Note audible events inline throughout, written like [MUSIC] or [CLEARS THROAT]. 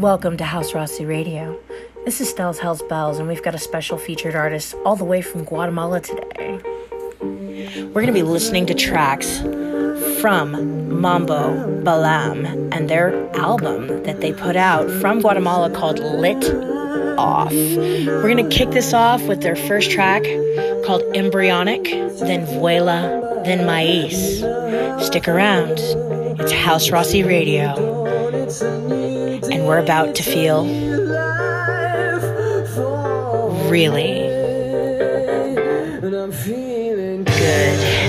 Welcome to House Rossi Radio. This is Stell's Hells Bells, and we've got a special featured artist all the way from Guatemala today. We're going to be listening to tracks from Mambo Balam and their album that they put out from Guatemala called Lit Off. We're going to kick this off with their first track called Embryonic, then Vuela, then Mais. Stick around. It's House Rossi Radio and we're about to feel really good.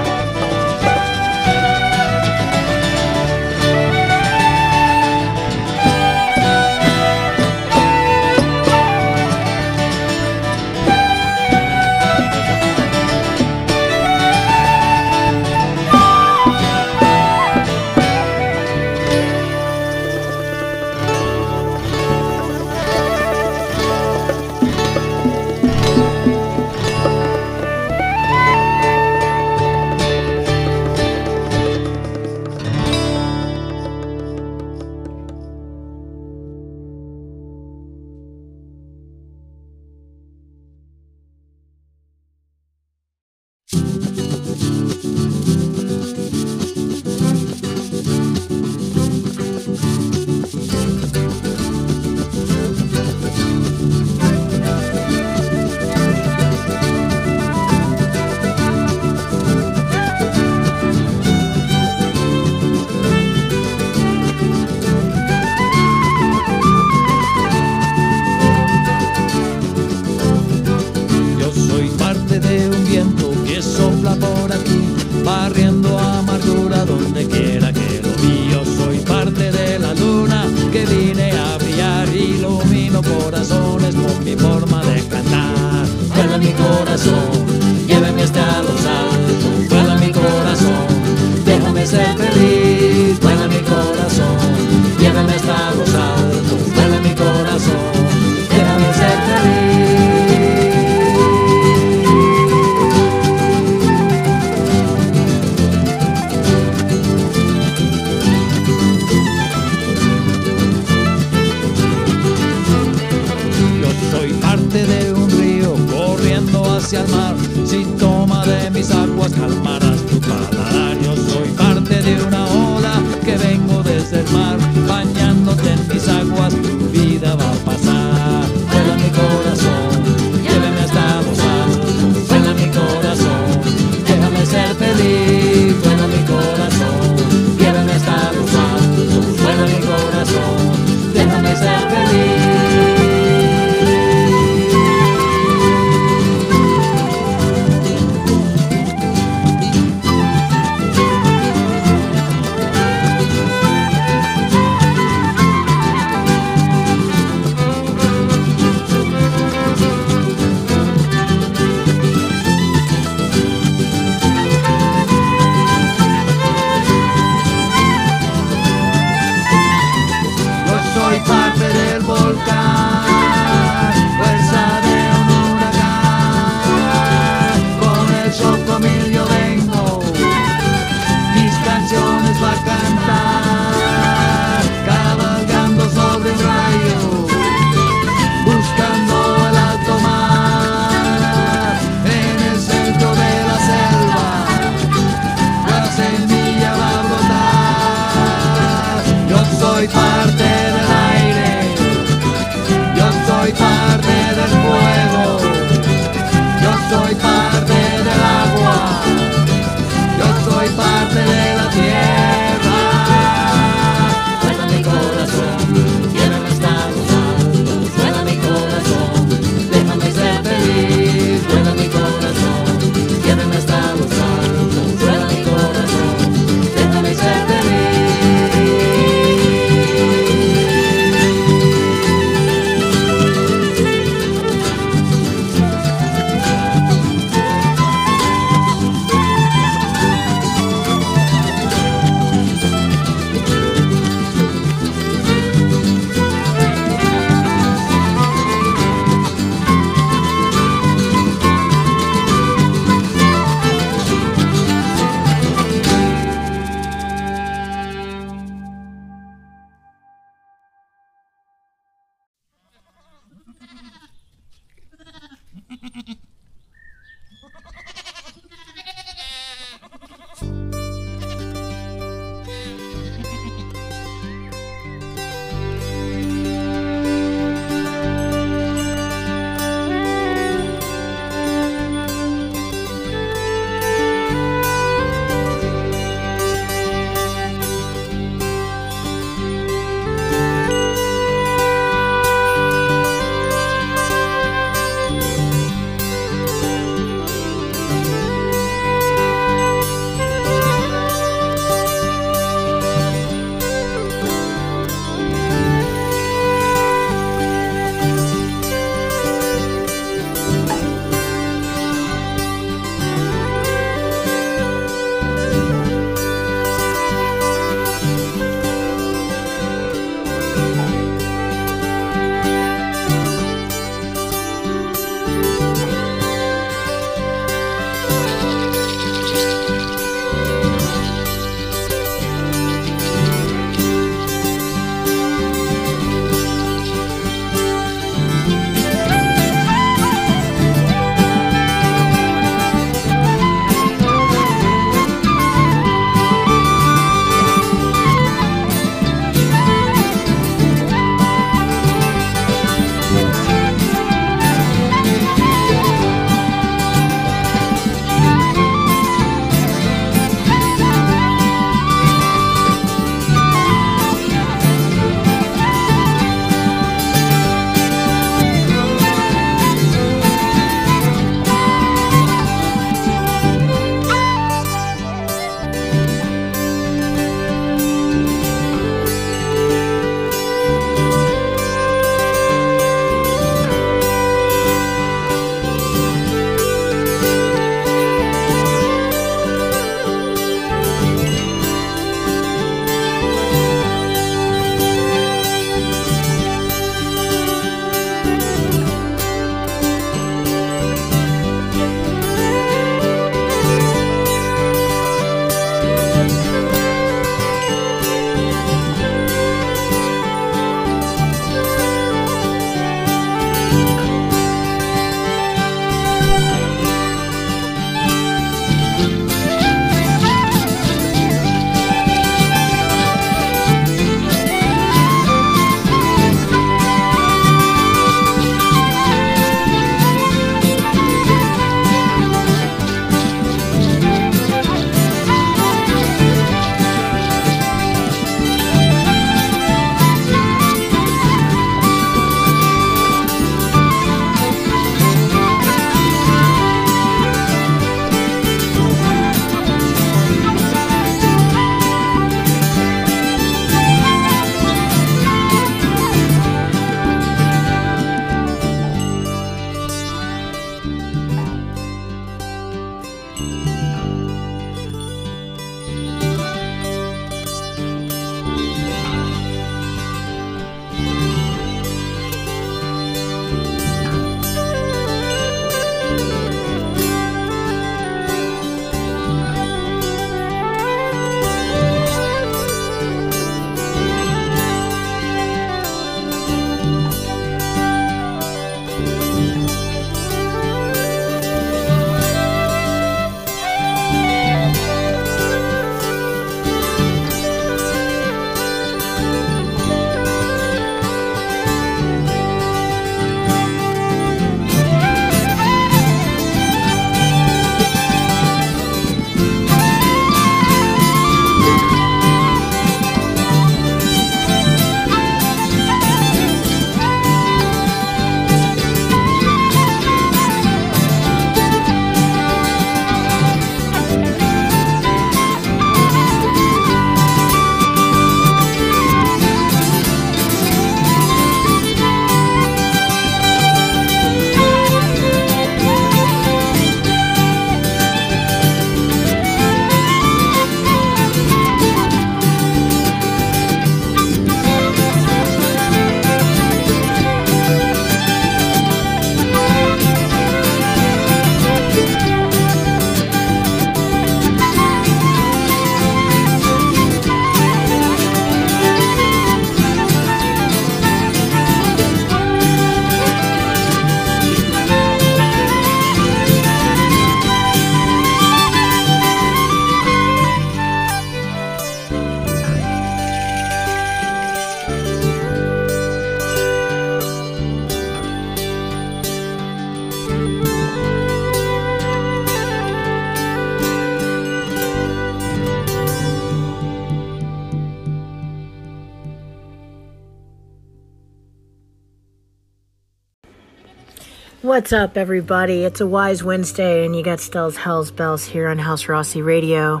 What's up, everybody? It's a Wise Wednesday, and you got Stell's Hell's Bells here on House Rossi Radio.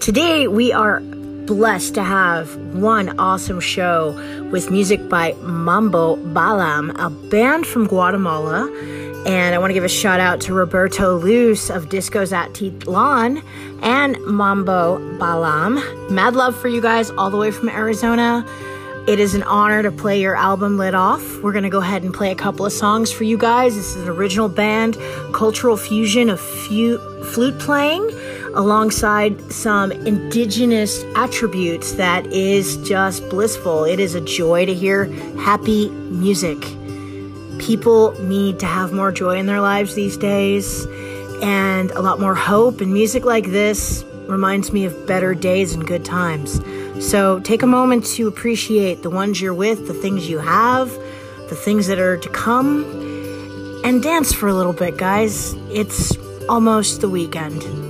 Today, we are blessed to have one awesome show with music by Mambo Balam, a band from Guatemala. And I want to give a shout out to Roberto Luz of Discos Atitlan and Mambo Balam. Mad love for you guys all the way from Arizona. It is an honor to play your album Lit Off. We're going to go ahead and play a couple of songs for you guys. This is an original band, cultural fusion of fu- flute playing alongside some indigenous attributes that is just blissful. It is a joy to hear happy music. People need to have more joy in their lives these days and a lot more hope, and music like this reminds me of better days and good times. So take a moment to appreciate the ones you're with, the things you have, the things that are to come, and dance for a little bit, guys. It's almost the weekend.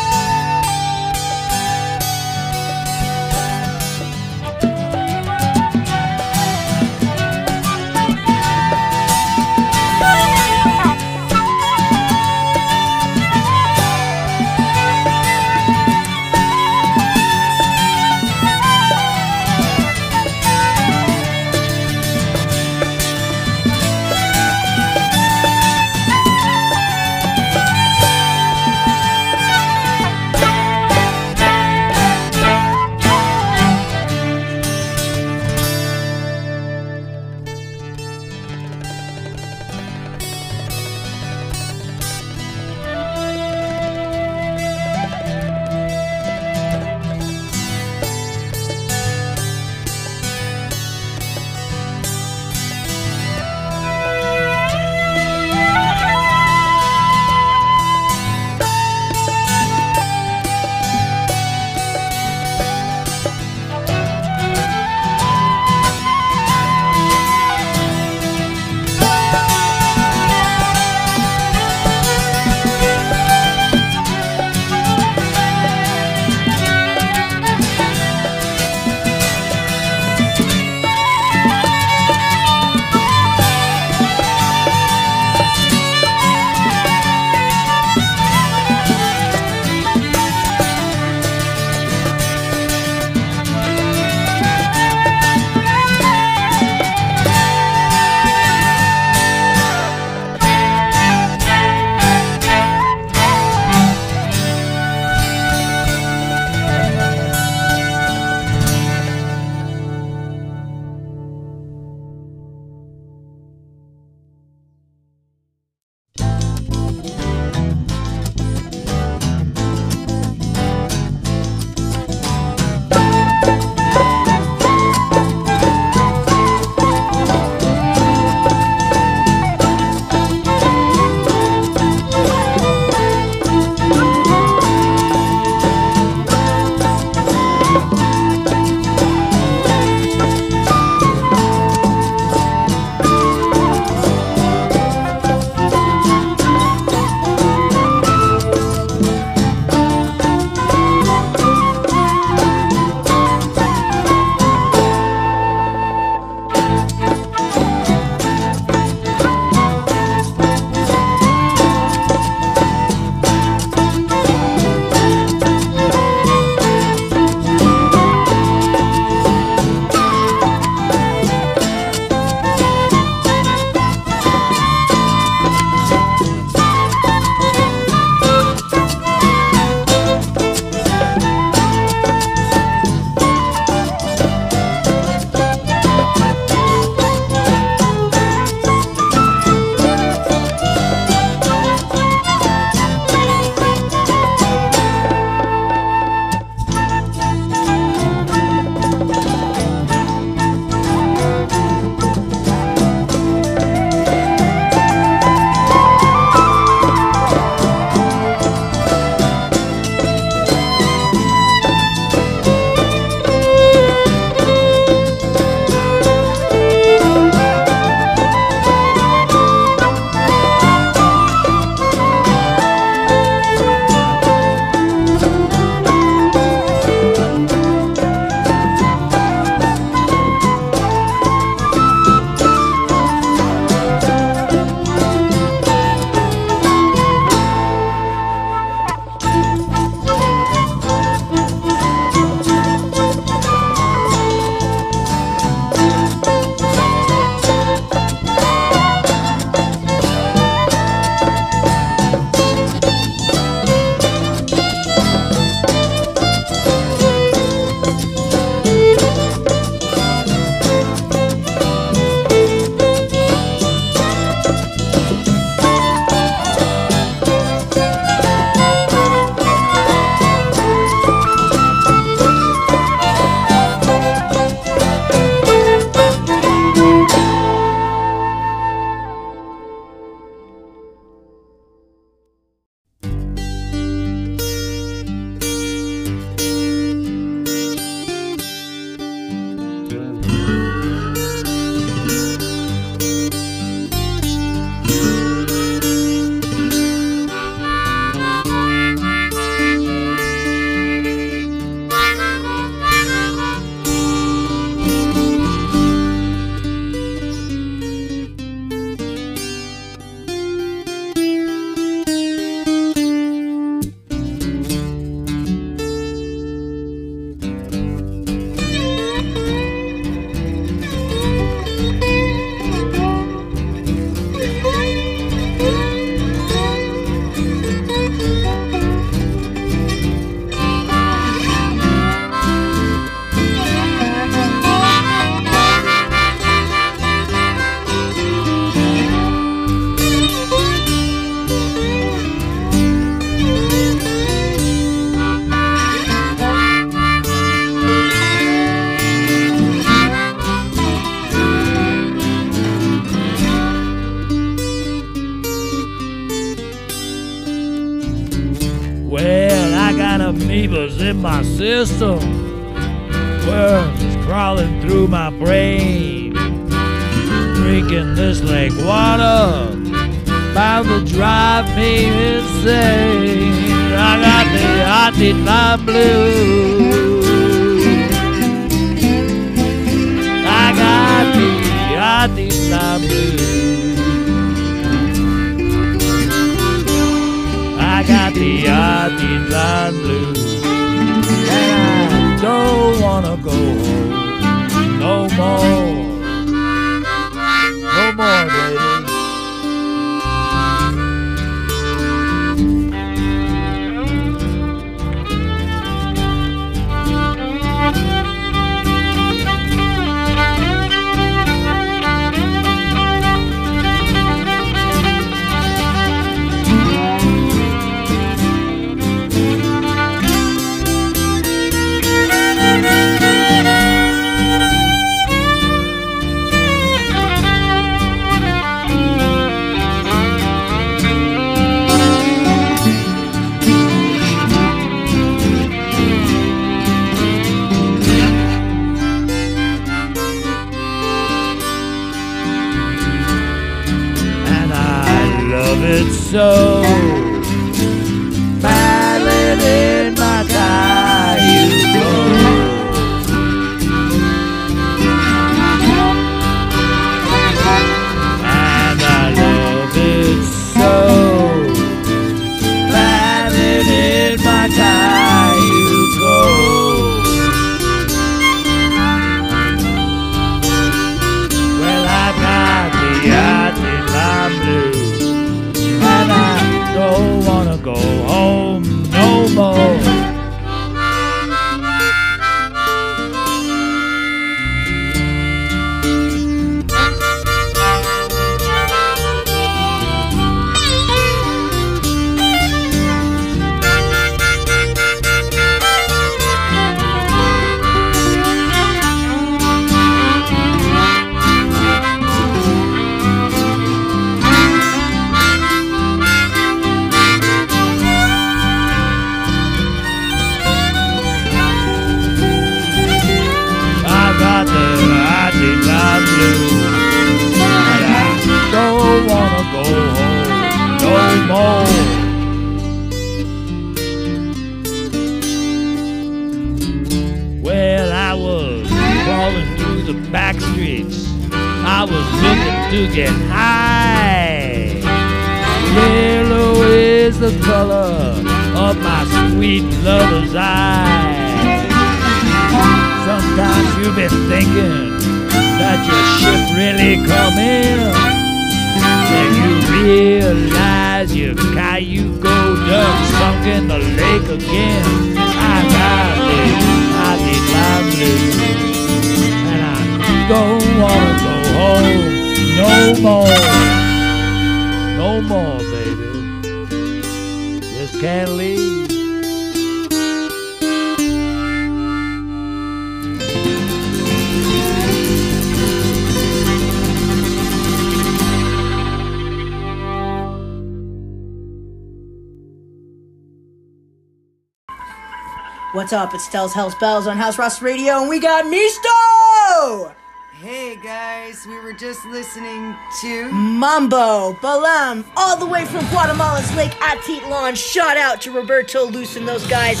What's up? It's Stell's Hell's Bells on House Rust Radio, and we got Misto! Hey guys, we were just listening to Mambo Balam, all the way from Guatemala's Lake Atitlan. Shout out to Roberto Luce and those guys.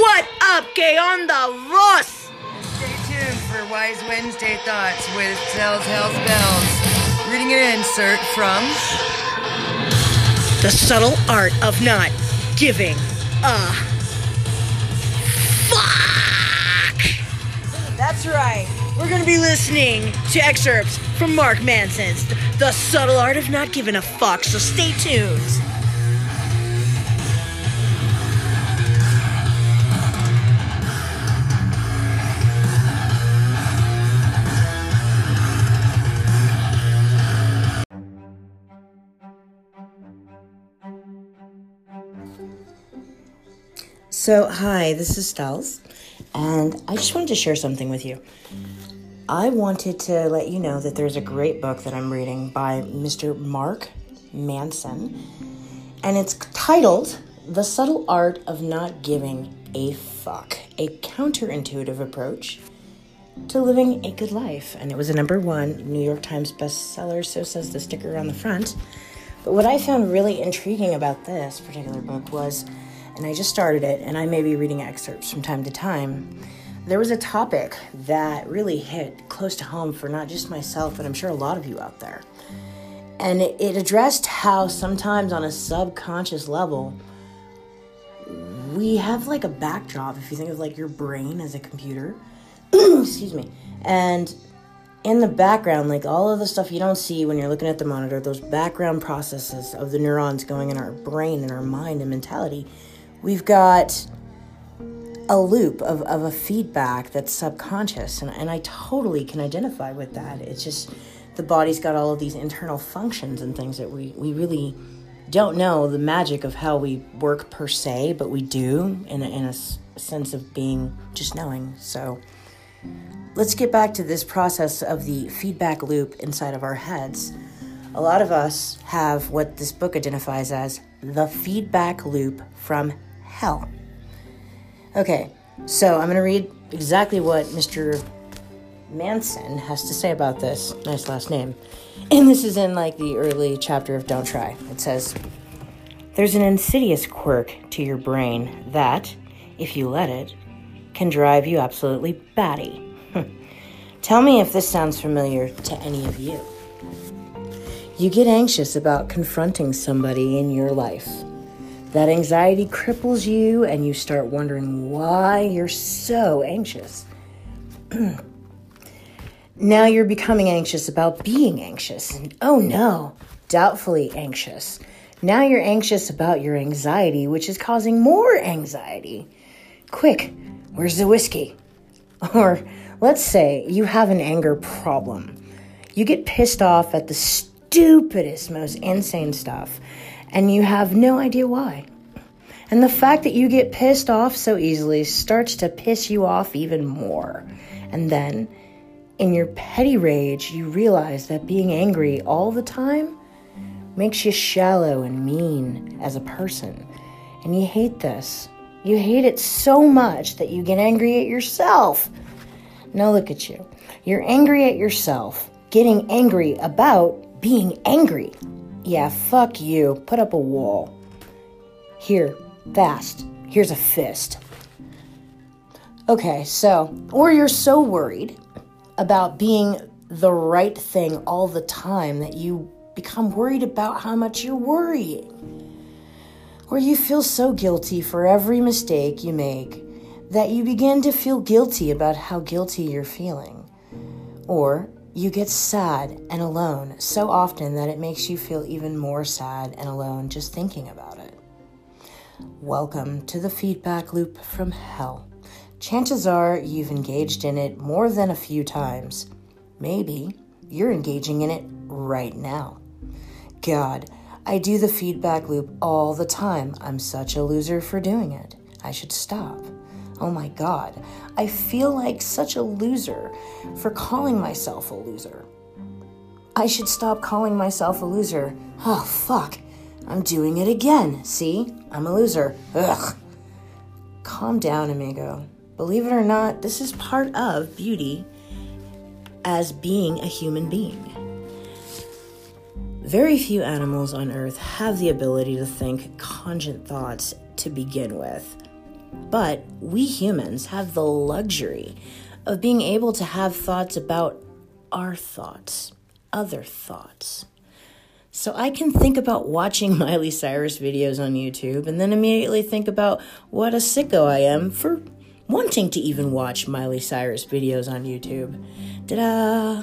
What up, Gay on the Ross? Stay tuned for Wise Wednesday Thoughts with Stell's Hell's Bells. Reading an insert from The Subtle Art of Not Giving a That's right. We're going to be listening to excerpts from Mark Manson's The Subtle Art of Not Giving a Fuck, so stay tuned. So, hi, this is Stiles. And I just wanted to share something with you. I wanted to let you know that there's a great book that I'm reading by Mr. Mark Manson, and it's titled The Subtle Art of Not Giving a Fuck A Counterintuitive Approach to Living a Good Life. And it was a number one New York Times bestseller, so says the sticker on the front. But what I found really intriguing about this particular book was and I just started it, and I may be reading excerpts from time to time. There was a topic that really hit close to home for not just myself, but I'm sure a lot of you out there. And it, addressed how sometimes on a subconscious level, we have like a backdrop. If you think of like your brain as a computer, [CLEARS THROAT] excuse me, and in the background, like all of the stuff you don't see when you're looking at the monitor, those background processes of the neurons going in our brain and our mind and mentality, we've got a loop of, of a feedback that's subconscious. And, and I totally can identify with that. It's just the body's got all of these internal functions and things that we, we really don't know the magic of how we work per se, but we do in a, in a sense of being just knowing. So, let's get back to this process of the feedback loop inside of our heads. A lot of us have what this book identifies as the feedback loop from hell. Okay, so I'm going to read exactly what Mr. Manson has to say about this. Nice last name. And this is in like the early chapter of Don't Try. It says, There's an insidious quirk to your brain that, if you let it, can drive you absolutely batty. [LAUGHS] Tell me if this sounds familiar to any of you. You get anxious about confronting somebody in your life. That anxiety cripples you, and you start wondering why you're so anxious. [CLEARS THROAT] now you're becoming anxious about being anxious, oh no, doubtfully anxious. Now you're anxious about your anxiety, which is causing more anxiety. Quick, where's the whiskey? [LAUGHS] Or let's say you have an anger problem. You get pissed off at the stupidest, most insane stuff, and you have no idea why. And the fact that you get pissed off so easily starts to piss you off even more. And then, in your petty rage, you realize that being angry all the time makes you shallow and mean as a person. And you hate this. You hate it so much that you get angry at yourself. Now look at you. You're angry at yourself, getting angry about being angry. Yeah, fuck you. Put up a wall. Here, fast. Here's a fist. Okay, so, or you're so worried about being the right thing all the time that you become worried about how much you're worrying. Or you feel so guilty for every mistake you make that you begin to feel guilty about how guilty you're feeling. Or you get sad and alone so often that it makes you feel even more sad and alone just thinking about it. Welcome to the feedback loop from hell. Chances are you've engaged in it more than a few times. Maybe you're engaging in it right now. God, I do the feedback loop all the time. I'm such a loser for doing it. I should stop. Oh my God, I feel like such a loser for calling myself a loser. I should stop calling myself a loser. Oh, fuck. I'm doing it again. See? I'm a loser. Ugh. Calm down, amigo. Believe it or not, this is part of beauty as being a human being. Very few animals on Earth have the ability to think congent thoughts to begin with. But we humans have the luxury of being able to have thoughts about our thoughts, other thoughts. So I can think about watching [LAUGHS] Miley Cyrus videos on YouTube and then immediately think about what a sicko I am for wanting to even watch Miley Cyrus videos on YouTube. Ta da!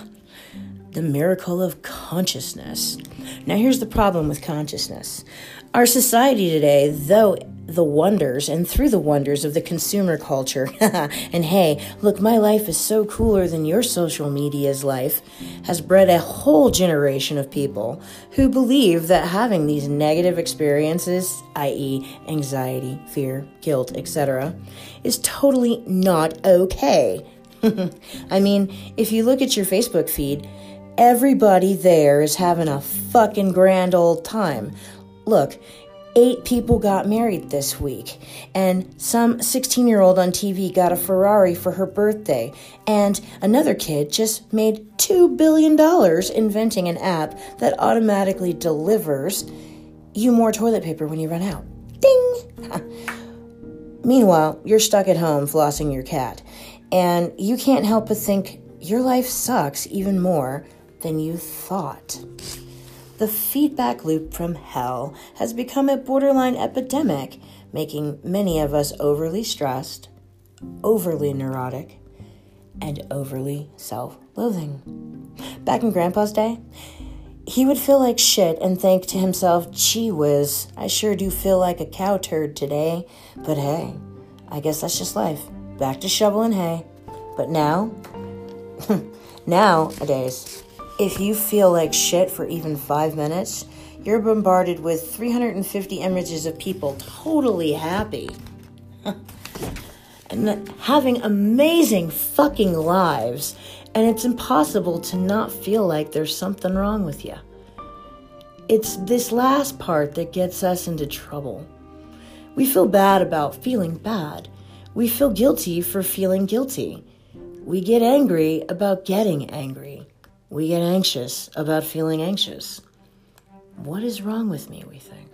The miracle of consciousness. Now, here's the problem with consciousness. Our society today, though the wonders and through the wonders of the consumer culture. [LAUGHS] and hey, look, my life is so cooler than your social media's life, has bred a whole generation of people who believe that having these negative experiences, i.e., anxiety, fear, guilt, etc., is totally not okay. [LAUGHS] I mean, if you look at your Facebook feed, everybody there is having a fucking grand old time. Look, eight people got married this week, and some 16 year old on TV got a Ferrari for her birthday, and another kid just made $2 billion inventing an app that automatically delivers you more toilet paper when you run out. Ding! [LAUGHS] Meanwhile, you're stuck at home flossing your cat, and you can't help but think your life sucks even more than you thought. The feedback loop from hell has become a borderline epidemic, making many of us overly stressed, overly neurotic, and overly self loathing. Back in Grandpa's day, he would feel like shit and think to himself, gee whiz, I sure do feel like a cow turd today, but hey, I guess that's just life. Back to shoveling hay. But now, [LAUGHS] nowadays, if you feel like shit for even five minutes, you're bombarded with 350 images of people totally happy [LAUGHS] and having amazing fucking lives, and it's impossible to not feel like there's something wrong with you. It's this last part that gets us into trouble. We feel bad about feeling bad. We feel guilty for feeling guilty. We get angry about getting angry. We get anxious about feeling anxious. What is wrong with me, we think?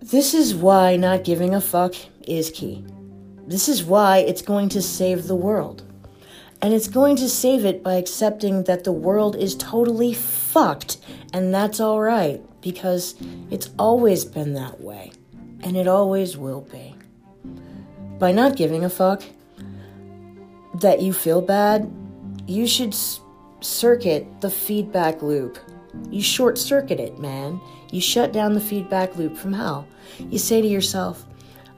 This is why not giving a fuck is key. This is why it's going to save the world. And it's going to save it by accepting that the world is totally fucked, and that's alright, because it's always been that way, and it always will be. By not giving a fuck that you feel bad, you should circuit the feedback loop. You short circuit it, man. You shut down the feedback loop from hell. You say to yourself,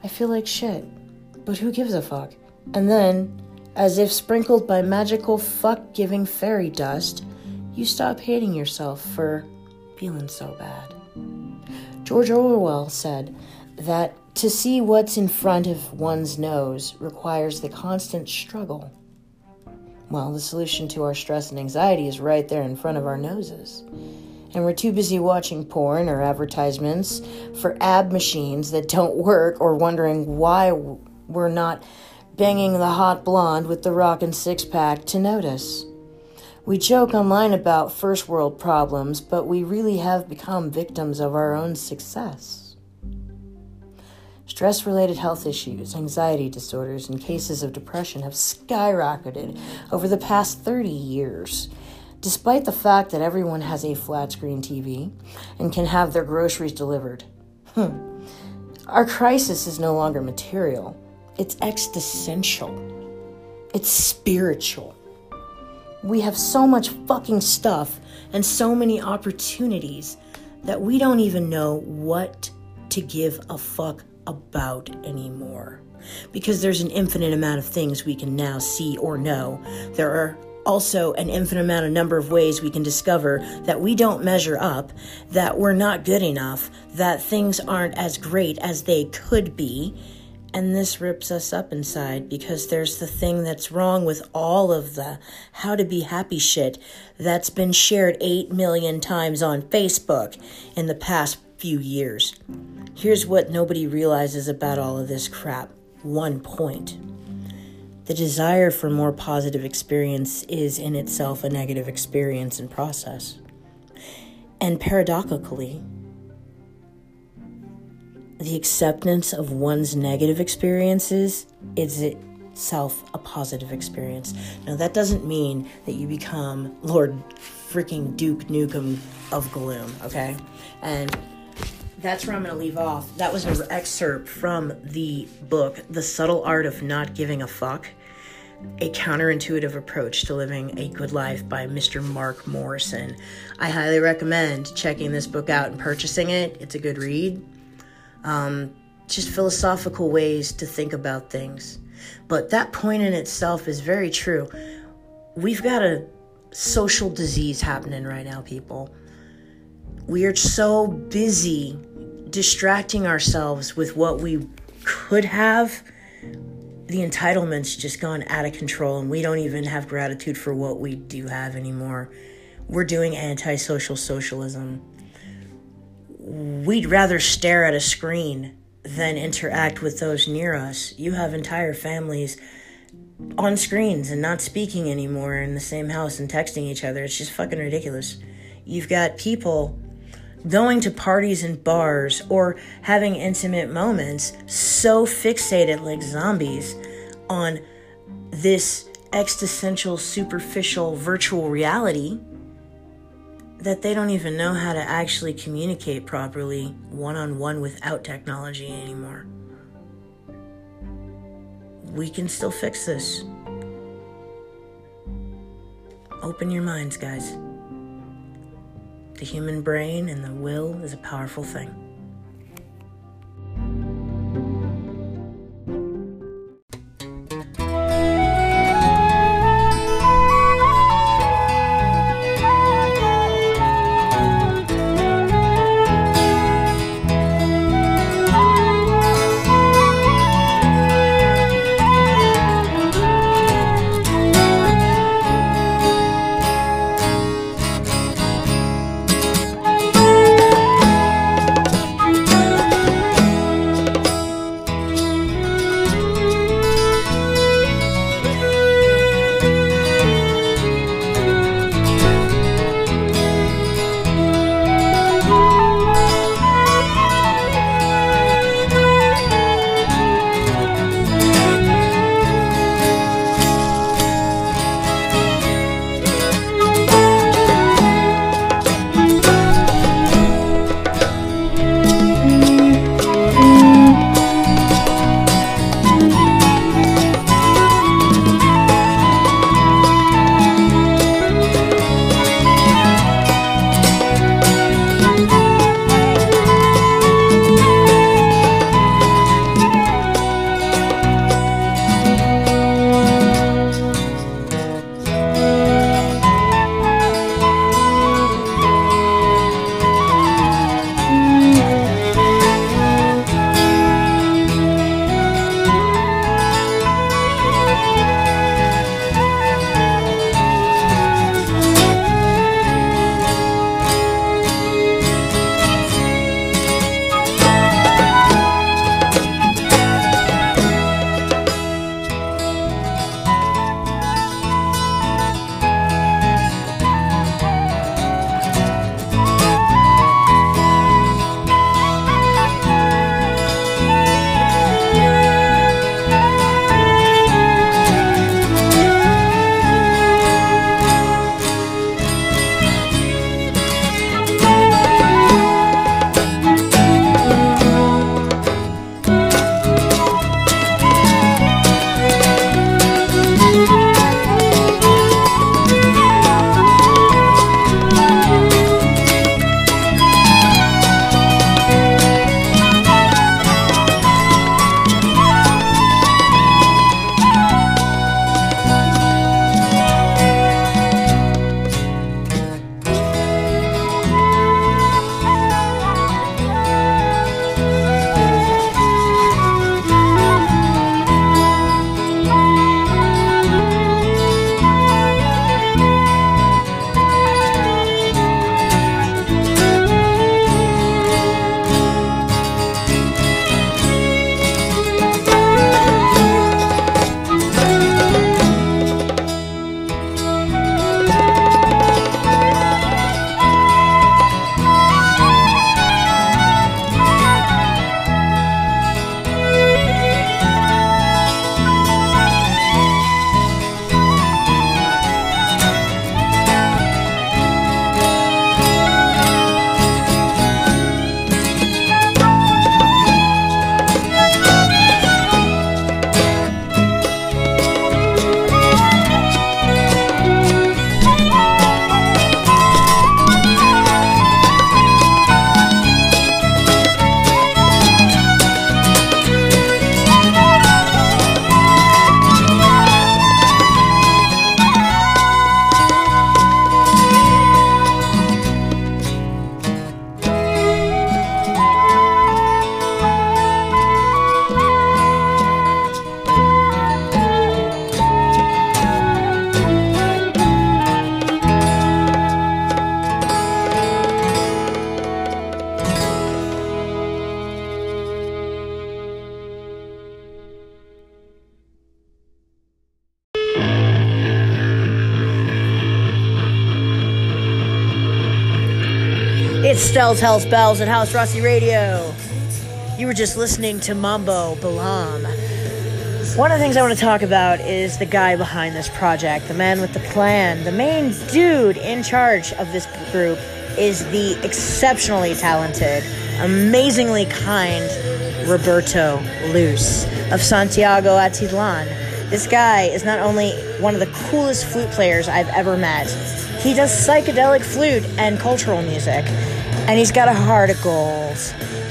I feel like shit, but who gives a fuck? And then, as if sprinkled by magical fuck giving fairy dust, you stop hating yourself for feeling so bad. George Orwell said that to see what's in front of one's nose requires the constant struggle. Well, the solution to our stress and anxiety is right there in front of our noses. And we're too busy watching porn or advertisements for ab machines that don't work or wondering why we're not banging the hot blonde with the rockin' six pack to notice. We joke online about first world problems, but we really have become victims of our own success. Stress related health issues, anxiety disorders, and cases of depression have skyrocketed over the past 30 years. Despite the fact that everyone has a flat screen TV and can have their groceries delivered, hmm. our crisis is no longer material, it's existential, it's spiritual. We have so much fucking stuff and so many opportunities that we don't even know what to give a fuck about anymore. Because there's an infinite amount of things we can now see or know. There are also an infinite amount of number of ways we can discover that we don't measure up, that we're not good enough, that things aren't as great as they could be. And this rips us up inside because there's the thing that's wrong with all of the how to be happy shit that's been shared 8 million times on Facebook in the past few years. Here's what nobody realizes about all of this crap one point. The desire for more positive experience is in itself a negative experience and process. And paradoxically, the acceptance of one's negative experiences is itself a positive experience. Now, that doesn't mean that you become Lord freaking Duke Nukem of Gloom, okay? And that's where I'm going to leave off. That was an excerpt from the book, The Subtle Art of Not Giving a Fuck A Counterintuitive Approach to Living a Good Life by Mr. Mark Morrison. I highly recommend checking this book out and purchasing it. It's a good read. Um, just philosophical ways to think about things. But that point in itself is very true. We've got a social disease happening right now, people. We are so busy distracting ourselves with what we could have, the entitlement's just gone out of control and we don't even have gratitude for what we do have anymore. We're doing antisocial socialism. we'd rather stare at a screen than interact with those near us. You have entire families on screens and not speaking anymore in the same house and texting each other. It's just fucking ridiculous. You've got people going to parties and bars or having intimate moments so fixated like zombies on this existential, superficial virtual reality that they don't even know how to actually communicate properly one on one without technology anymore. We can still fix this. Open your minds, guys. The human brain and the will is a powerful thing. Stell's Hell's Bells at House Rossi Radio. You were just listening to Mambo Balam. One of the things I want to talk about is the guy behind this project, the man with the plan. The main dude in charge of this group is the exceptionally talented, amazingly kind Roberto Luce of Santiago Atitlan. This guy is not only one of the coolest flute players I've ever met, he does psychedelic flute and cultural music, and he's got a heart of gold.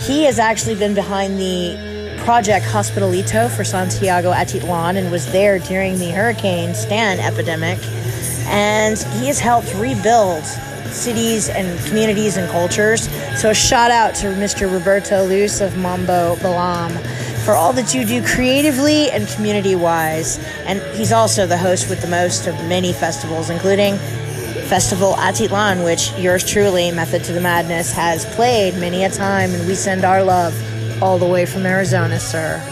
He has actually been behind the Project Hospitalito for Santiago Atitlan and was there during the Hurricane Stan epidemic, and he has helped rebuild cities and communities and cultures. So a shout out to Mr. Roberto Luce of Mambo Balam for all that you do creatively and community wise. And he's also the host with the most of many festivals, including Festival Atitlan, which yours truly, Method to the Madness, has played many a time, and we send our love all the way from Arizona, sir.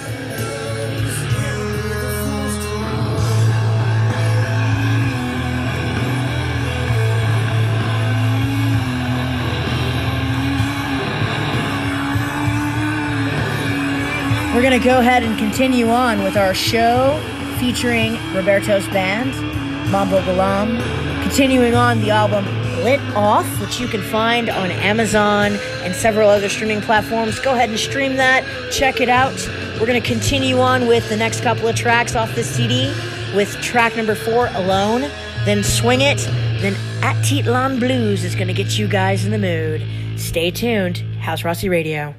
We're going to go ahead and continue on with our show featuring Roberto's band, Mambo Balam. Continuing on the album Lit Off, which you can find on Amazon and several other streaming platforms. Go ahead and stream that, check it out. We're going to continue on with the next couple of tracks off this CD with track number four, Alone, then Swing It, then Atitlan Blues is going to get you guys in the mood. Stay tuned. House Rossi Radio.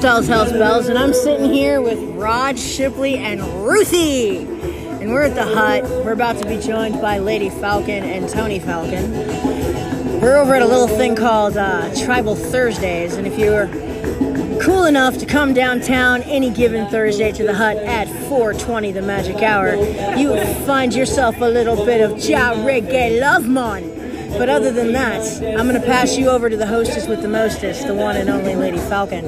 Stell's House Bells, and I'm sitting here with Rod Shipley and Ruthie. And we're at the hut. We're about to be joined by Lady Falcon and Tony Falcon. We're over at a little thing called uh, Tribal Thursdays, and if you're cool enough to come downtown any given Thursday to the hut at 420 the magic hour, you find yourself a little bit of ja reggae love mon. But other than that, I'm going to pass you over to the hostess with the mostest, the one and only Lady Falcon.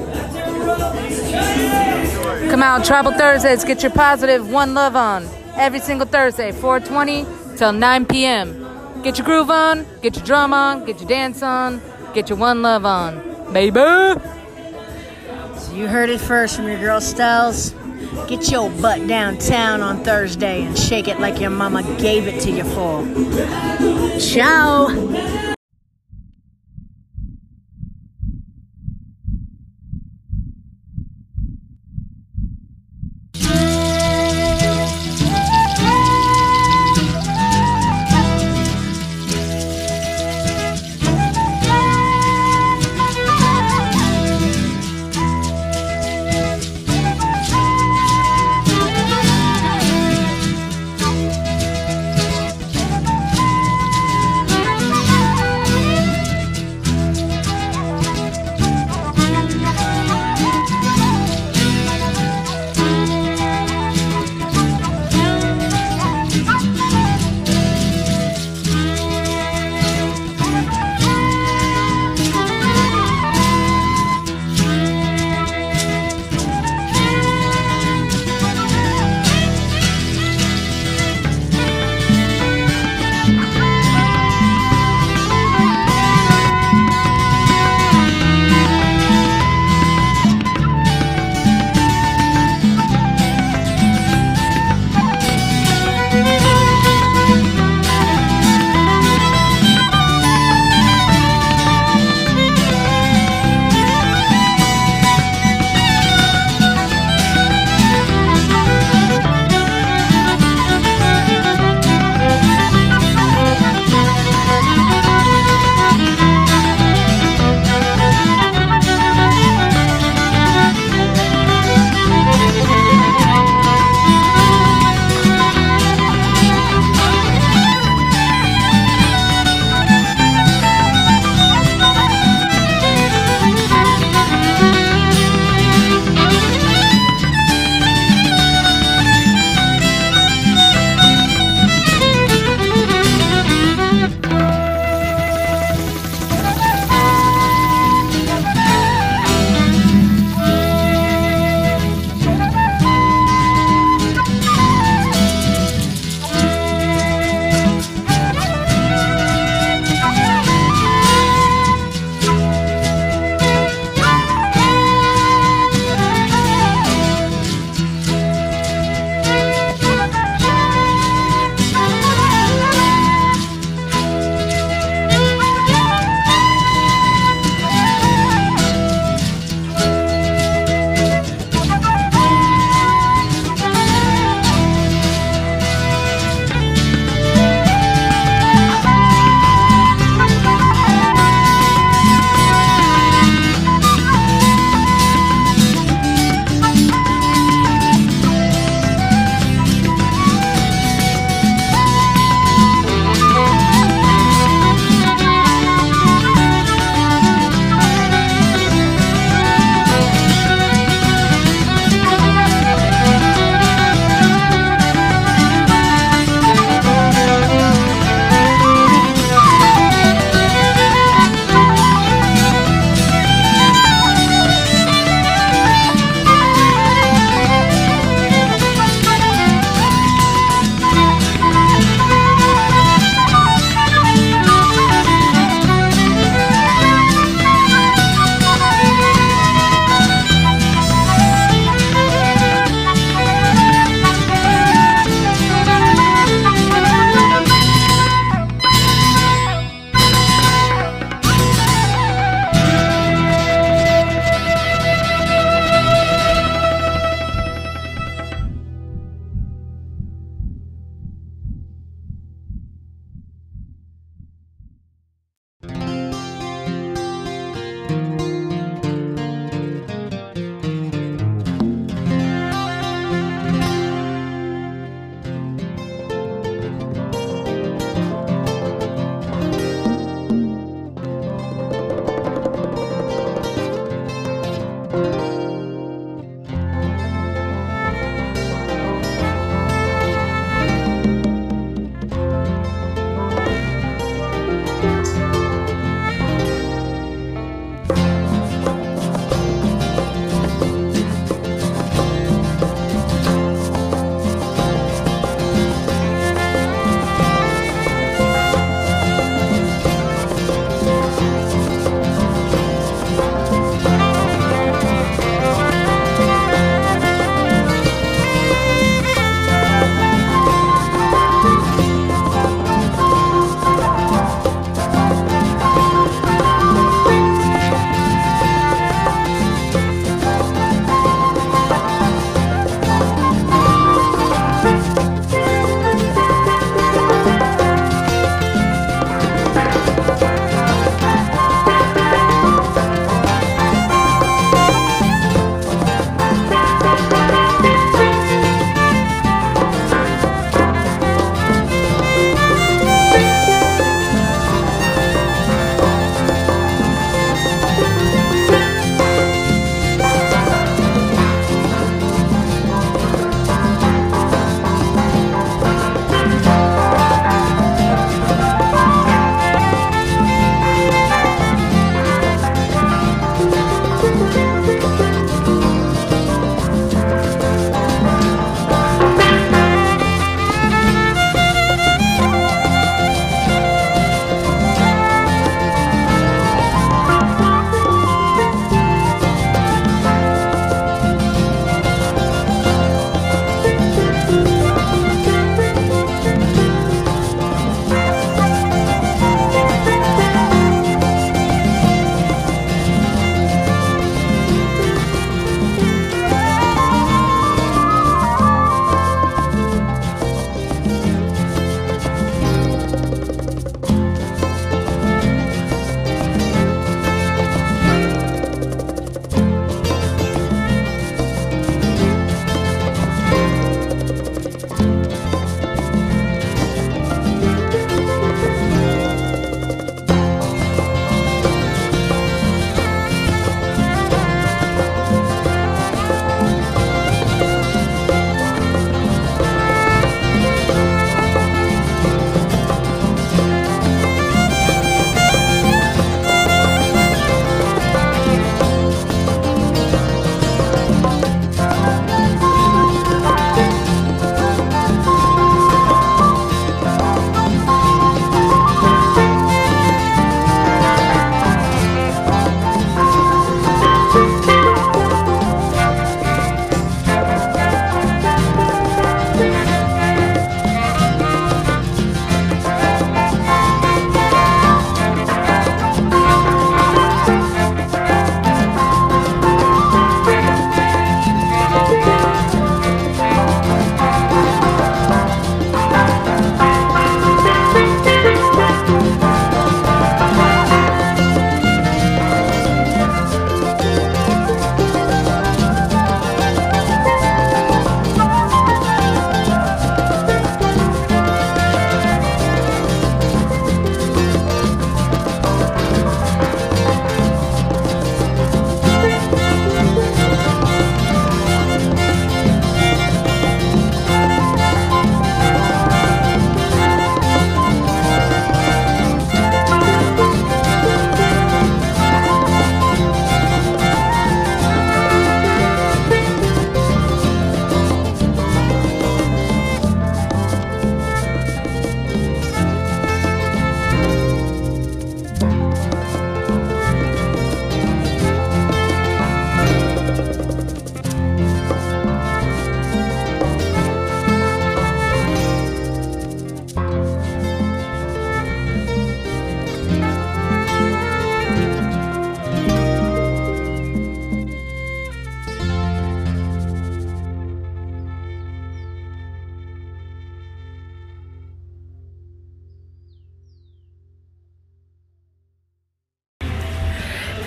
Come out, Tribal Thursdays. Get your positive one love on every single Thursday, 420 till 9 p.m. Get your groove on, get your drum on, get your dance on, get your one love on, baby. So you heard it first from your girl Styles. Get your butt downtown on Thursday and shake it like your mama gave it to you for. Ciao.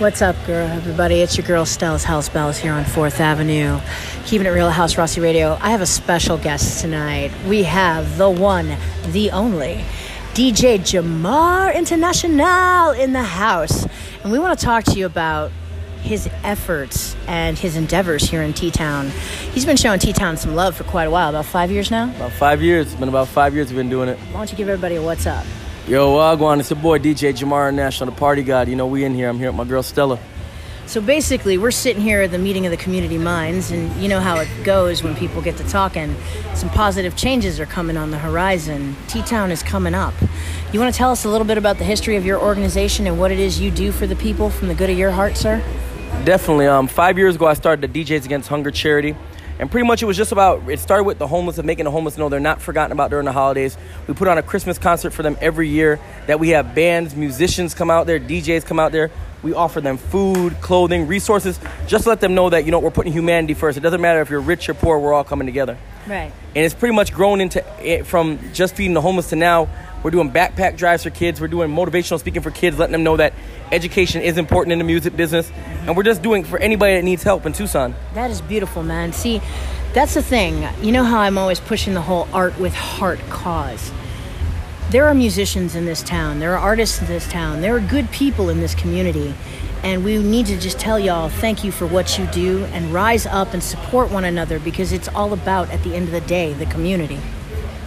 What's up, girl, everybody? It's your girl, Stell's Hell's Bells here on 4th Avenue. Keeping it real, House Rossi Radio. I have a special guest tonight. We have the one, the only, DJ Jamar International in the house. And we want to talk to you about his efforts and his endeavors here in T Town. He's been showing T Town some love for quite a while, about five years now. About five years. It's been about five years we've been doing it. Why don't you give everybody a what's up? Yo, Wagwan, it's your boy DJ Jamar National, the party god. You know, we in here. I'm here with my girl Stella. So basically, we're sitting here at the meeting of the community minds, and you know how it goes when people get to talking. Some positive changes are coming on the horizon. T Town is coming up. You want to tell us a little bit about the history of your organization and what it is you do for the people from the good of your heart, sir? Definitely. Um, five years ago, I started the DJs Against Hunger charity. And pretty much it was just about, it started with the homeless and making the homeless know they're not forgotten about during the holidays. We put on a Christmas concert for them every year that we have bands, musicians come out there, DJs come out there. We offer them food, clothing, resources, just to let them know that, you know, we're putting humanity first. It doesn't matter if you're rich or poor, we're all coming together. Right. And it's pretty much grown into it from just feeding the homeless to now we're doing backpack drives for kids. We're doing motivational speaking for kids, letting them know that education is important in the music business. And we're just doing for anybody that needs help in Tucson. That is beautiful, man. See, that's the thing. You know how I'm always pushing the whole art with heart cause. There are musicians in this town, there are artists in this town, there are good people in this community. And we need to just tell y'all thank you for what you do and rise up and support one another because it's all about, at the end of the day, the community.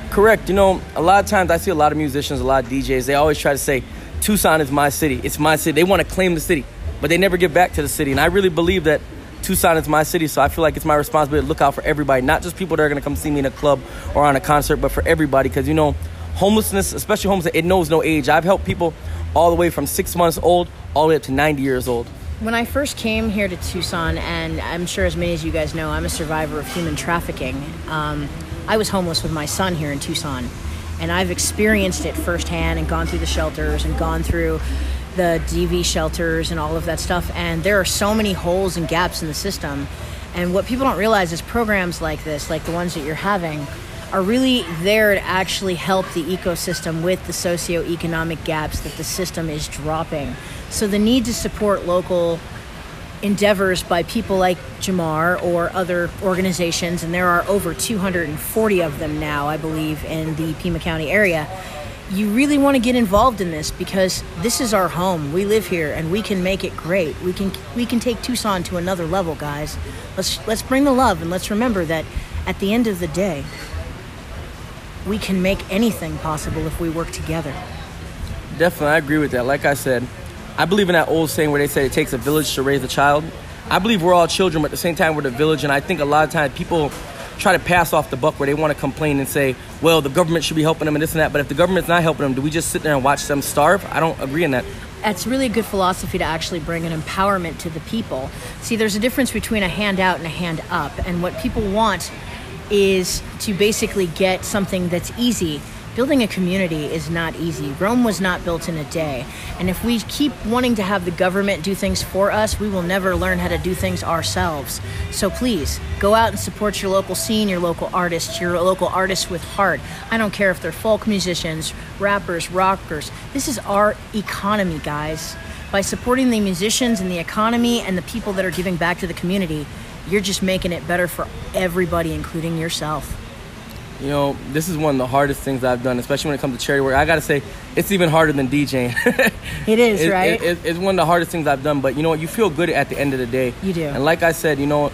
Correct. You know, a lot of times I see a lot of musicians, a lot of DJs, they always try to say, Tucson is my city. It's my city. They want to claim the city, but they never give back to the city. And I really believe that Tucson is my city, so I feel like it's my responsibility to look out for everybody, not just people that are going to come see me in a club or on a concert, but for everybody. Because, you know, homelessness, especially homelessness, it knows no age. I've helped people all the way from six months old all the way up to 90 years old. When I first came here to Tucson, and I'm sure as many as you guys know, I'm a survivor of human trafficking. Um, I was homeless with my son here in Tucson, and I've experienced it firsthand and gone through the shelters and gone through the DV shelters and all of that stuff. And there are so many holes and gaps in the system. And what people don't realize is programs like this, like the ones that you're having, are really there to actually help the ecosystem with the socioeconomic gaps that the system is dropping. So the need to support local endeavors by people like Jamar or other organizations, and there are over 240 of them now, I believe, in the Pima County area. You really want to get involved in this because this is our home. We live here, and we can make it great. We can we can take Tucson to another level, guys. Let's let's bring the love, and let's remember that at the end of the day, we can make anything possible if we work together. Definitely, I agree with that. Like I said, I believe in that old saying where they say it takes a village to raise a child. I believe we're all children, but at the same time, we're the village. And I think a lot of times people try to pass off the buck where they want to complain and say, well, the government should be helping them and this and that. But if the government's not helping them, do we just sit there and watch them starve? I don't agree in that. That's really a good philosophy to actually bring an empowerment to the people. See, there's a difference between a handout and a hand up. And what people want is to basically get something that's easy. Building a community is not easy. Rome was not built in a day. And if we keep wanting to have the government do things for us, we will never learn how to do things ourselves. So please, go out and support your local scene, your local artists, your local artists with heart. I don't care if they're folk musicians, rappers, rockers. This is our economy, guys. By supporting the musicians and the economy and the people that are giving back to the community, you're just making it better for everybody, including yourself. You know, this is one of the hardest things I've done, especially when it comes to charity work. I gotta say, it's even harder than DJing. [LAUGHS] It is, It- right? it- it- it's one of the hardest things I've done, but you know what? You feel good at the end of the day. You do. And like I said, you know,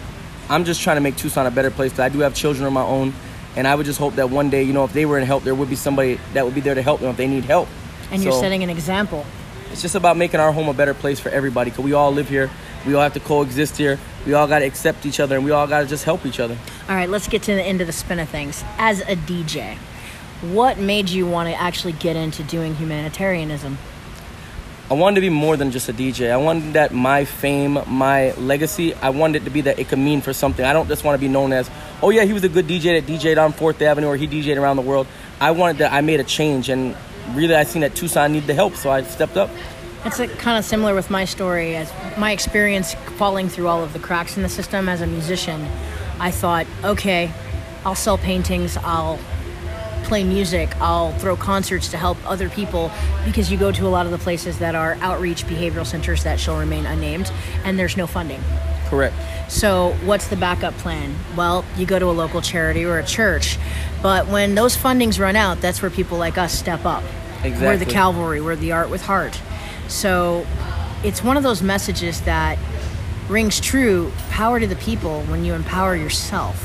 I'm just trying to make Tucson a better place because I do have children of my own, and I would just hope that one day, you know, if they were in help, there would be somebody that would be there to help them if they need help. and you're setting an example. It's just about making our home a better place for everybody because we all live here. We all have to coexist here. We all got to accept each other, and we all got to just help each other. All right, let's get to the end of the spin of things. As a DJ, what made you want to actually get into doing humanitarianism? I wanted to be more than just a DJ. I wanted that my fame, my legacy, I wanted it to be that it could mean for something. I don't just want to be known as, oh yeah, he was a good DJ that DJ'd on 4th Avenue or he DJ'd around the world. I wanted that I made a change and really I seen that Tucson needed the help, so I stepped up. It's kind of similar with my story as my experience falling through all of the cracks in the system as a musician. I thought, okay, I'll sell paintings, I'll play music, I'll throw concerts to help other people because you go to a lot of the places that are outreach behavioral centers that shall remain unnamed and there's no funding. Correct. So, what's the backup plan? Well, you go to a local charity or a church. But when those fundings run out, that's where people like us step up. Exactly. We're the cavalry, we're the art with heart. So, it's one of those messages that rings true power to the people when you empower yourself.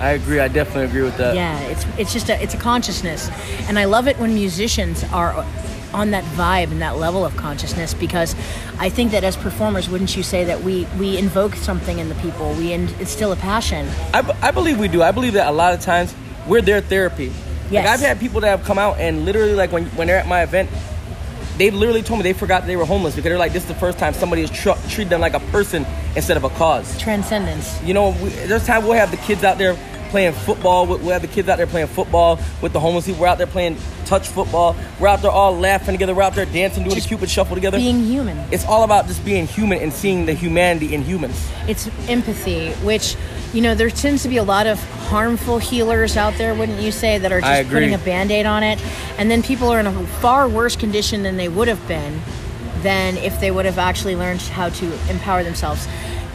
I agree. I definitely agree with that. Yeah, it's it's just a it's a consciousness, and I love it when musicians are on that vibe and that level of consciousness because I think that as performers, wouldn't you say that we we invoke something in the people, we in, instill a passion. I, b- I believe we do. I believe that a lot of times we're their therapy. Yes. Like I've had people that have come out and literally like when when they're at my event, they literally told me they forgot they were homeless because they're like this is the first time somebody has tr- treated them like a person instead of a cause. Transcendence. You know, we, there's time we'll have the kids out there playing football. We'll we'll have the kids out there playing football with the homeless people. We're out there playing touch football. We're out there all laughing together. We're out there dancing, doing Just a cupid shuffle together. Being human. it's all about just being human and seeing the humanity in humans. It's empathy, which, you know, there tends to be a lot of harmful healers out there, wouldn't you say, that are just putting a band aid on it. And then people are in a far worse condition than they would have been than if they would have actually learned how to empower themselves.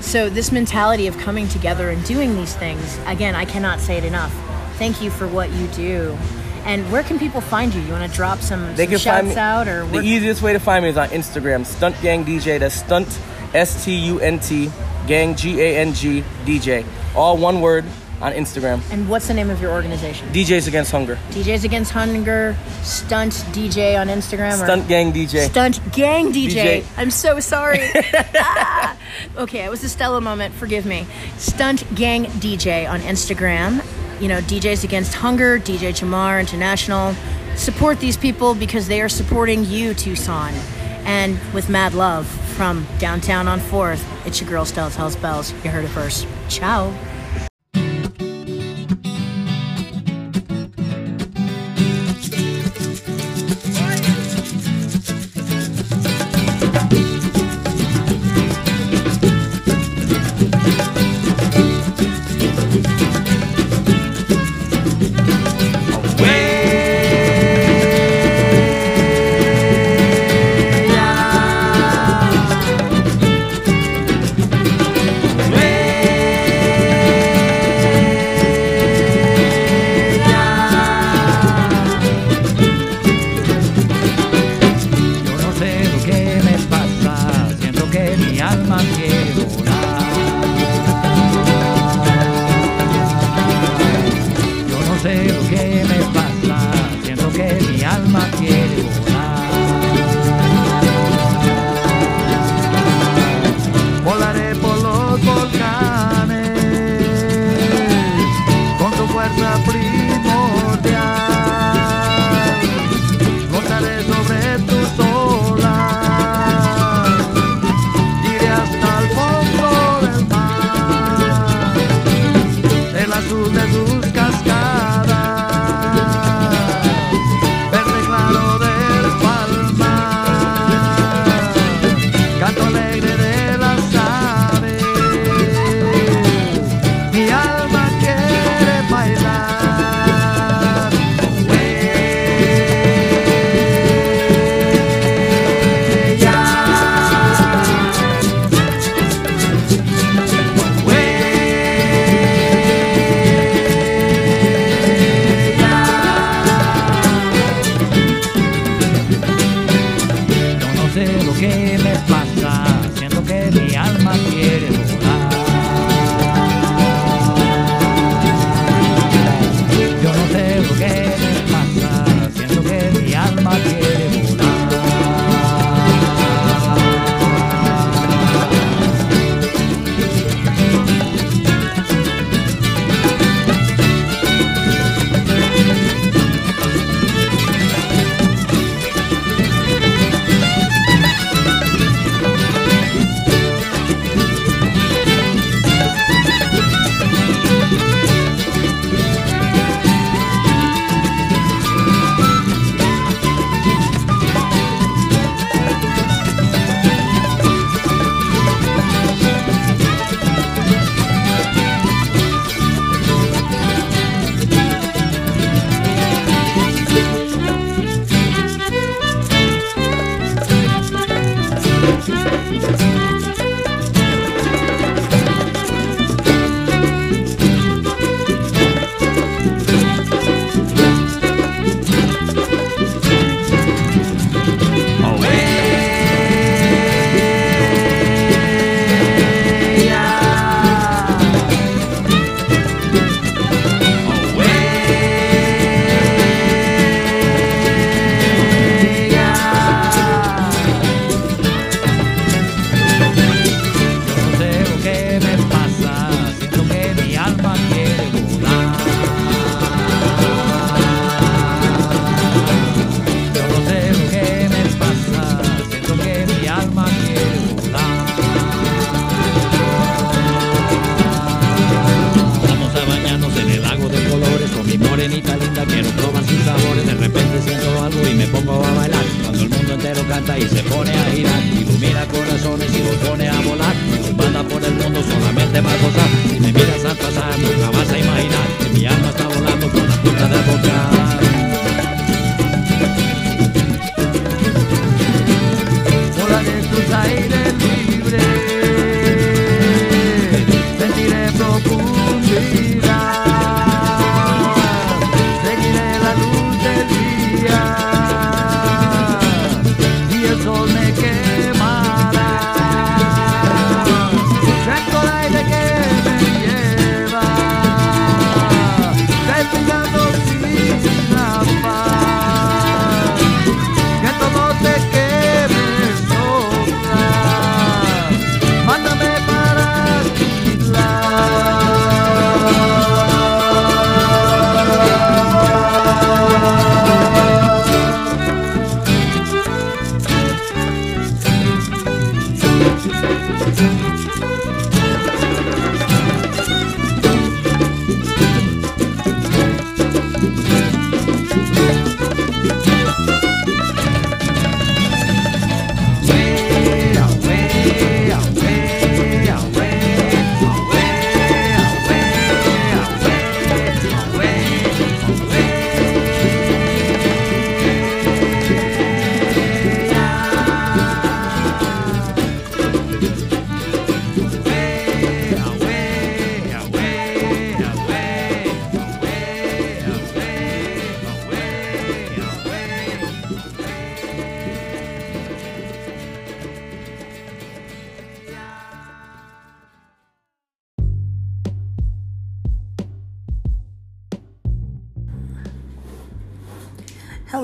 So, this mentality of coming together and doing these things, again, I cannot say it enough. Thank you for what you do. And where can people find you? You want to drop some, They some can shouts find me. out or the easiest way to find me is on Instagram, Stunt Gang DJ. That's Stunt S T U N T Gang G A N G DJ. All one word on Instagram. and what's the name of your organization? DJs Against Hunger. DJs Against Hunger, Stunt DJ on Instagram. or- Stunt Gang DJ. Stunt Gang DJ. DJ. I'm so sorry. [LAUGHS] Ah. Okay, it was a Stella moment. Forgive me. Stunt Gang DJ on Instagram. You know, DJs Against Hunger, DJ Jamar International. Support these people because they are supporting you, Tucson. And with mad love from downtown on 4th, it's your girl Stell's Hell's Bells. You heard it first. Ciao. alma tiene.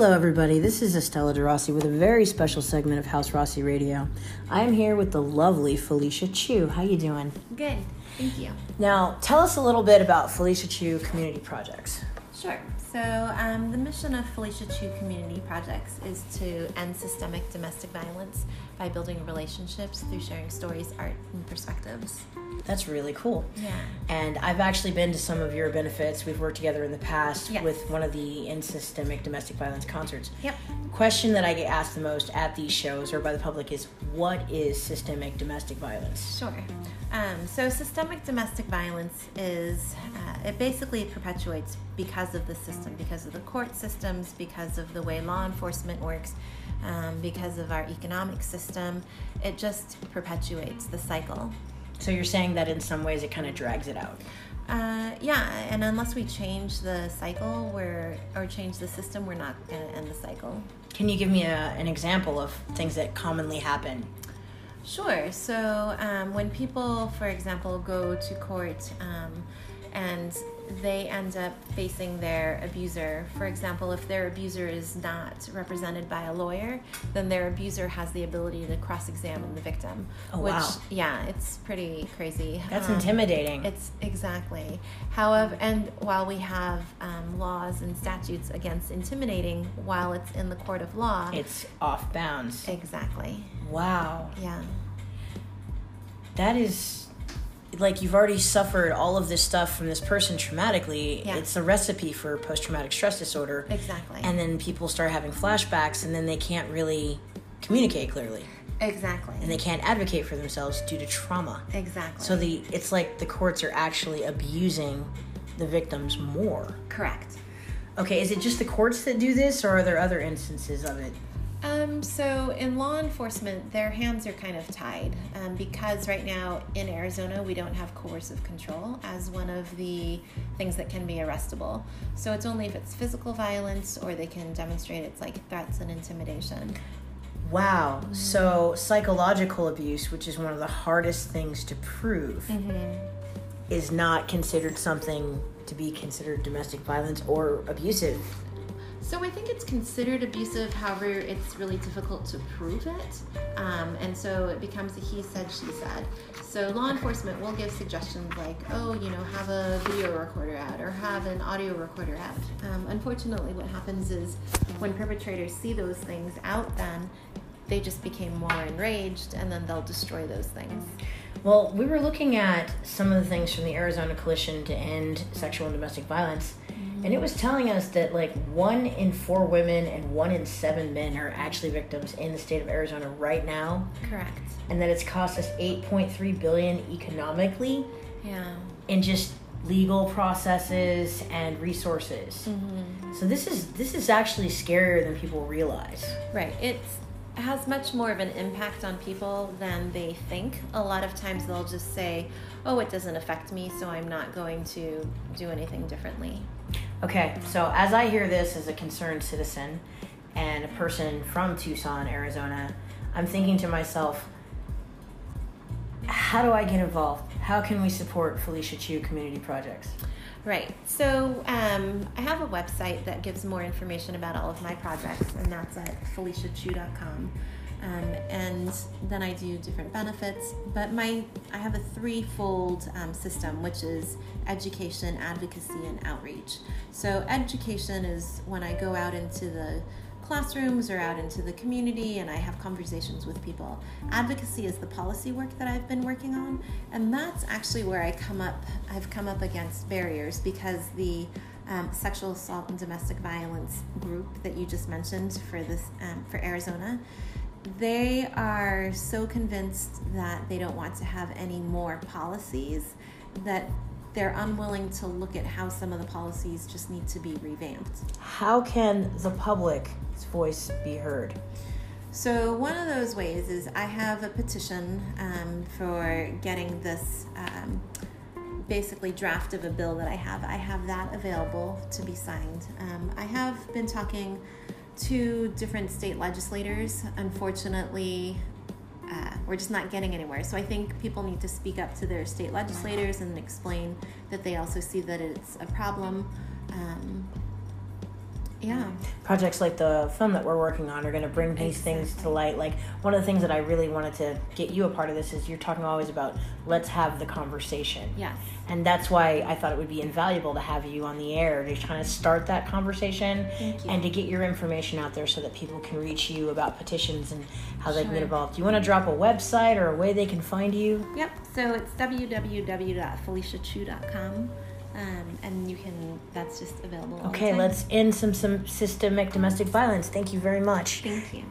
Hello, everybody. This is Estella DeRossi with a very special segment of House Rossi Radio. I am here with the lovely Felicia Chu. How you doing? Good, thank you. Now, tell us a little bit about Felicia Chu Community Projects. Sure. So, um, the mission of Felicia Chu Community Projects is to end systemic domestic violence by building relationships through sharing stories, art, and perspectives. That's really cool. Yeah. And I've actually been to some of your benefits. We've worked together in the past Yes. with one of the End Systemic Domestic Violence concerts. Yep. Question that I get asked the most at these shows or by the public is what is systemic domestic violence? Sure. Um, so, systemic domestic violence is uh, it basically perpetuates because of the system, because of the court systems, because of the way law enforcement works, um, because of our economic system. It just perpetuates the cycle. So you're saying that in some ways it kind of drags it out. Uh, yeah, and unless we change the cycle, we're or change the system, we're not going to end the cycle. Can you give me a, an example of things that commonly happen? Sure. So um, when people, for example, go to court um, and they end up facing their abuser, for example, if their abuser is not represented by a lawyer, then their abuser has the ability to cross-examine the victim. Oh, which, wow. Yeah, it's pretty crazy. That's Um, intimidating. It's exactly. However, and while we have um, laws and statutes against intimidating, while it's in the court of law, it's off bounds. exactly. Wow. Yeah. That is like you've already suffered all of this stuff from this person traumatically. Yeah. It's a recipe for post traumatic stress disorder. Exactly. And then people start having flashbacks and then they can't really communicate clearly. exactly. And they can't advocate for themselves due to trauma. exactly. So the it's like the courts are actually abusing the victims more. correct. Okay, is it just the courts that do this or are there other instances of it? Um, so in law enforcement, their hands are kind of tied um, because right now in Arizona we don't have coercive control as one of the things that can be arrestable. So it's only if it's physical violence or they can demonstrate it's like threats and intimidation. Wow. So psychological abuse, which is one of the hardest things to prove, is not considered something to be considered domestic violence or abusive. So I think it's considered abusive. However, it's really difficult to prove it, um, and so it becomes a he said, she said. So law enforcement will give suggestions like, oh, you know, have a video recorder out or have an audio recorder out. Um, unfortunately, what happens is when perpetrators see those things out, then they just became more enraged, and then they'll destroy those things. Well, we were looking at some of the things from the Arizona Coalition to End Sexual and Domestic Violence, and it was telling us that like one in four women and one in seven men are actually victims in the state of Arizona right now, Correct. and that it's cost us 8.3 billion economically Yeah. in just legal processes and resources. Mm-hmm. So this is this is actually scarier than people realize. Right. It's, it has much more of an impact on people than they think. A lot of times they'll just say, oh, it doesn't affect me, so I'm not going to do anything differently. Okay, so as I hear this as a concerned citizen and a person from Tucson, Arizona, I'm thinking to myself, how do I get involved? How can we support Felicia Chu community projects? Right. So um, I have a website that gives more information about all of my projects, and that's at feliciachu.com. Um, and then I do different benefits, but my I have a threefold um, system, which is education, advocacy, and outreach. So education is when I go out into the classrooms or out into the community and I have conversations with people. Advocacy is the policy work that I've been working on, and that's actually where I come up. I've come up against barriers because the um, sexual assault and domestic violence group that you just mentioned for this um, for Arizona, they are so convinced that they don't want to have any more policies that they're unwilling to look at how some of the policies just need to be revamped. How can the public's voice be heard? So, one of those ways is I have a petition um, for getting this um, basically draft of a bill that I have. I have that available to be signed. Um, I have been talking to different state legislators. Unfortunately, uh, we're just not getting anywhere. So I think people need to speak up to their state legislators and explain that they also see that it's a problem. Um, yeah. projects like the film that we're working on are going to bring these things to light like one of the things that i really wanted to get you a part of this is you're talking always about let's have the conversation Yes. and that's why i thought it would be invaluable to have you on the air to kind of start that conversation and to get your information out there so that people can reach you about petitions and how they can get involved do you want to drop a website or a way they can find you Yep. So it's www.feliciachu.com. Um, and you can, that's just available. okay let's end some some systemic domestic violence thank you very much Thank you.